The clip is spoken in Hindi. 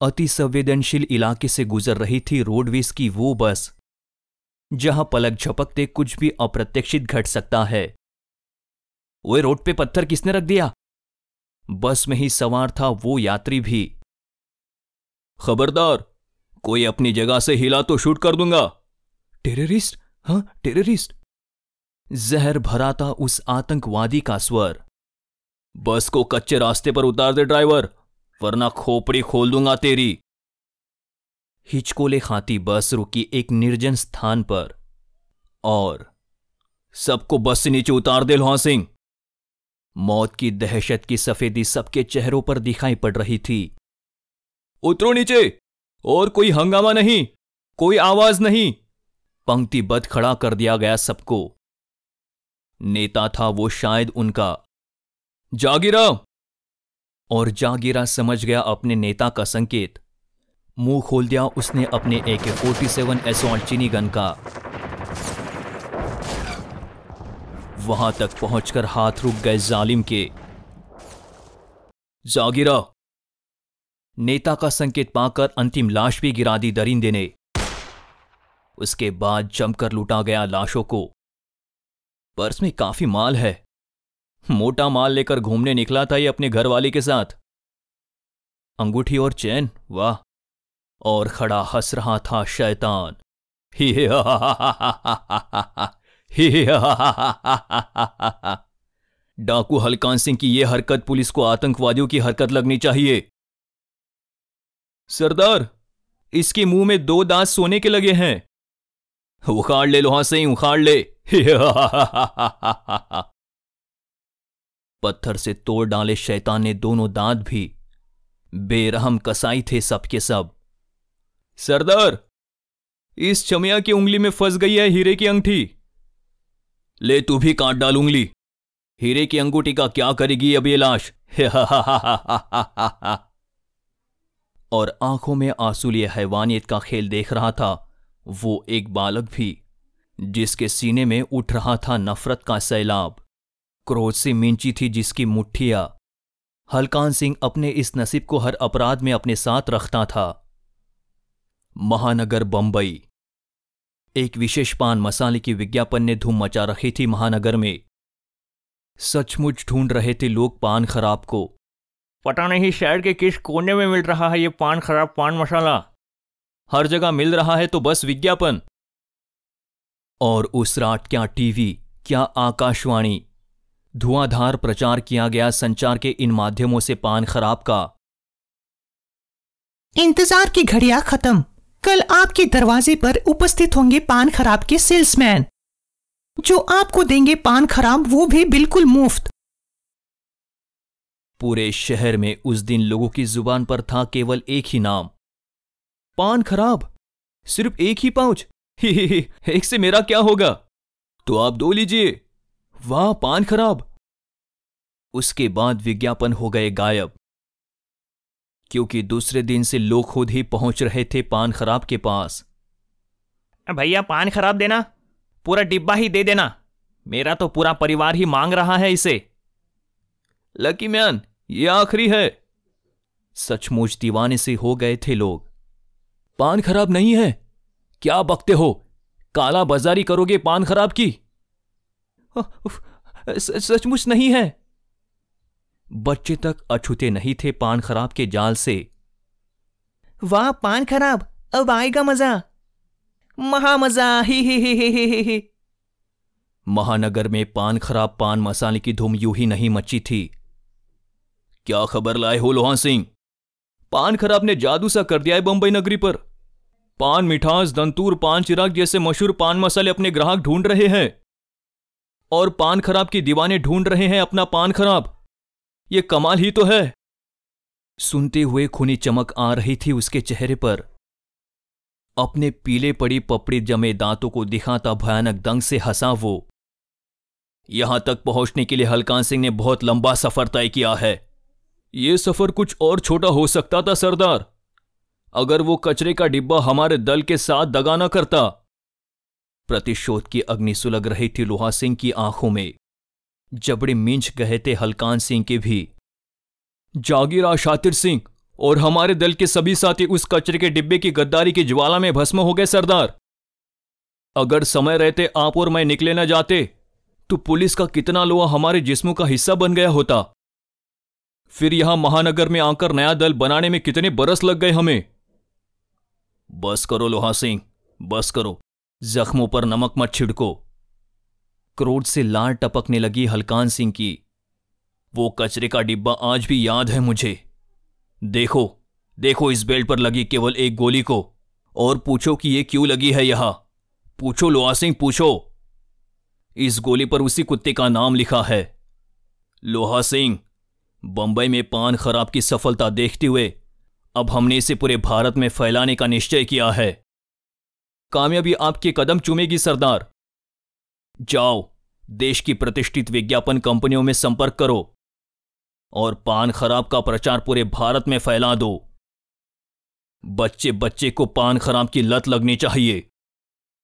अति संवेदनशील इलाके से गुजर रही थी रोडवेज़ की वो बस, जहाँ पलक झपकते कुछ भी अप्रत्याशित घट सकता है। ओए, रोड पे पत्थर किसने रख दिया? बस में ही सवार था वो यात्री भी। खबरदार, कोई अपनी जगह से हिला तो शूट कर दूँगा। टेररिस्ट? हाँ टेररिस्ट। जहर भरा था उस आतंकवादी का स्वर। बस को कच्चे रास्ते पर उतार दे, ड्राइवर। वरना खोपड़ी खोल दूँगा तेरी। हिचकोले खाती बस रुकी एक निर्जन स्थान पर और सबको बस से नीचे उतार दे लोहा सिंह। मौत की दहशत की सफेदी सबके चेहरों पर दिखाई पड़ रही थी। उतरो नीचे, और कोई हंगामा नहीं, कोई आवाज़ नहीं। पंक्तिबद्ध खड़ा कर दिया गया सबको। नेता था वो शायद उनका। जागीरा और जागीरा समझ गया अपने नेता का संकेत। मुँह खोल दिया उसने अपने A K forty seven assault चीनी गन का। वहाँ तक पहुंचकर हाथ रुक गए जालिम के। जागीरा! नेता का संकेत पाकर अंतिम लाश भी गिरा दी दरिंदे ने। उसके बाद जमकर लूटा गया लाशों को। पर्स में काफ़ी माल है। मोटा माल लेकर घूमने निकला था ये अपने घरवाली के साथ अंगूठी और चैन वाह और खड़ा हंस रहा था शैतान ही ही डाकू हलकान सिंह की यह हरकत पुलिस को आतंकवादियों की हरकत लगनी चाहिए सरदार इसके मुँह में दो दांत सोने के लगे हैं उखाड़ ले लोहा सिंह उखाड़ ले पत्थर से तोड़ डाले शैतान ने दोनों दांत भी। बेरहम कसाई थे सबके सब। सरदार, इस चमिया की उंगली में फंस गई है हीरे की अंगठी। ले तू भी काट डाल उंगली। हीरे की अंगूठी का क्या करेगी अब ये लाश? और आँखों में आंसुलिय हैवानियत का खेल देख रहा था वो एक बालक भी, जिसके सीने में उठ रहा था नफरत का सैलाब। क्रोध से मिंची थी जिसकी मुठ्ठिया। हलकान सिंह अपने इस नसीब को हर अपराध में अपने साथ रखता था। महानगर बंबई। एक विशेष पान मसाले की विज्ञापन ने धूम मचा रखी थी महानगर में। सचमुच ढूंढ रहे थे लोग पान खराब को। पता नहीं शहर के किस कोने में मिल रहा है ये पान खराब पान मसाला। हर जगह मिल रहा है तो बस विज्ञापन। और उस रात क्या टीवी, क्या आकाशवाणी धुआंधार प्रचार किया गया संचार के इन माध्यमों से पान खराब का। इंतज़ार की घड़िया खत्म। कल आपके दरवाजे पर उपस्थित होंगे पान खराब के सेल्समैन। जो आपको देंगे पान खराब वो भी बिल्कुल मुफ़्त। पूरे शहर में उस दिन लोगों की ज़ुबान पर था केवल एक ही नाम। पान खराब? सिर्फ़ एक ही पाउच? ही, ही, ही एक से मेरा क्या होगा? तो आप दो लीजिए। वाह पान खराब। उसके बाद विज्ञापन हो गए गायब। क्योंकि दूसरे दिन से लोग खुद ही पहुँच रहे थे पान खराब के पास। भैया पान खराब देना। पूरा डिब्बा ही दे देना। मेरा तो पूरा परिवार ही मांग रहा है इसे। लकी मैन ये आखिरी है। सचमुच दीवाने से हो गए थे लोग। पान खराब नहीं है। क्या बकते हो? काला बाजारी करोगे पान खराब की? सचमुच नहीं है। बच्चे तक अछूते नहीं थे पान खराब के जाल से। वाह पान खराब अब आएगा मज़ा। महा मज़ा ही ही ही ही ही ही महानगर में पान खराब पान मसाले की धूम यूँ ही नहीं मची थी। क्या खबर लाए हो लोहा सिंह? पान खराब ने जादू सा कर दिया है बंबई नगरी पर। पान मिठास दंतूर पान चिराग जैसे मशहूर पान मसाले अपने ग्राहक ढूंढ रहे हैं। और पान खराब की दीवाने ढूंढ रहे हैं अपना पान खराब। ये कमाल ही तो है। सुनते हुए खूनी चमक आ रही थी उसके चेहरे पर। अपने पीले पड़ी पपड़ी जमे दांतों को दिखाता भयानक दंग से हंसा वो। यहाँ तक पहुँचने के लिए हलकान सिंह ने बहुत लंबा सफ़र तय किया है। यह सफ़र कुछ और छोटा हो सकता था, सरदार। अगर वो कचरे का डिब्बा हमारे दल के साथ दगा ना करता प्रतिशोध की अग्नि सुलग रही थी लोहा सिंह की आँखों में। जबड़े मिंच गए थे हलकान सिंह के भी। जागीरा शातिर सिंह, और हमारे दल के सभी साथी उस कचरे के डिब्बे की गद्दारी की ज्वाला में भस्म हो गए, सरदार। अगर समय रहते आप और मैं निकले न जाते तो पुलिस का कितना लोहा हमारे जिस्मों का हिस्सा बन गया होता। फिर यहाँ महानगर में आकर नया दल बनाने में कितने बरस लग गए हमें। बस करो लोहा सिंह, बस करो। जख्मों पर नमक मत छिड़को। क्रोध से लाल टपकने लगी हलकान सिंह की। वो कचरे का डिब्बा आज भी याद है मुझे। देखो देखो इस बेल्ट पर लगी केवल एक गोली को, और पूछो कि ये क्यों लगी है यहाँ। पूछो लोहा सिंह, पूछो। इस गोली पर उसी कुत्ते का नाम लिखा है। लोहा सिंह, बंबई में पान खराब की सफलता देखते हुए, अब हमने इसे पूरे भारत में फैलाने का निश्चय किया है। कामयाबी आपके कदम चूमेगी, सरदार। जाओ, देश की प्रतिष्ठित विज्ञापन कंपनियों में संपर्क करो और पान खराब का प्रचार पूरे भारत में फैला दो। बच्चे बच्चे को पान खराब की लत लगनी चाहिए।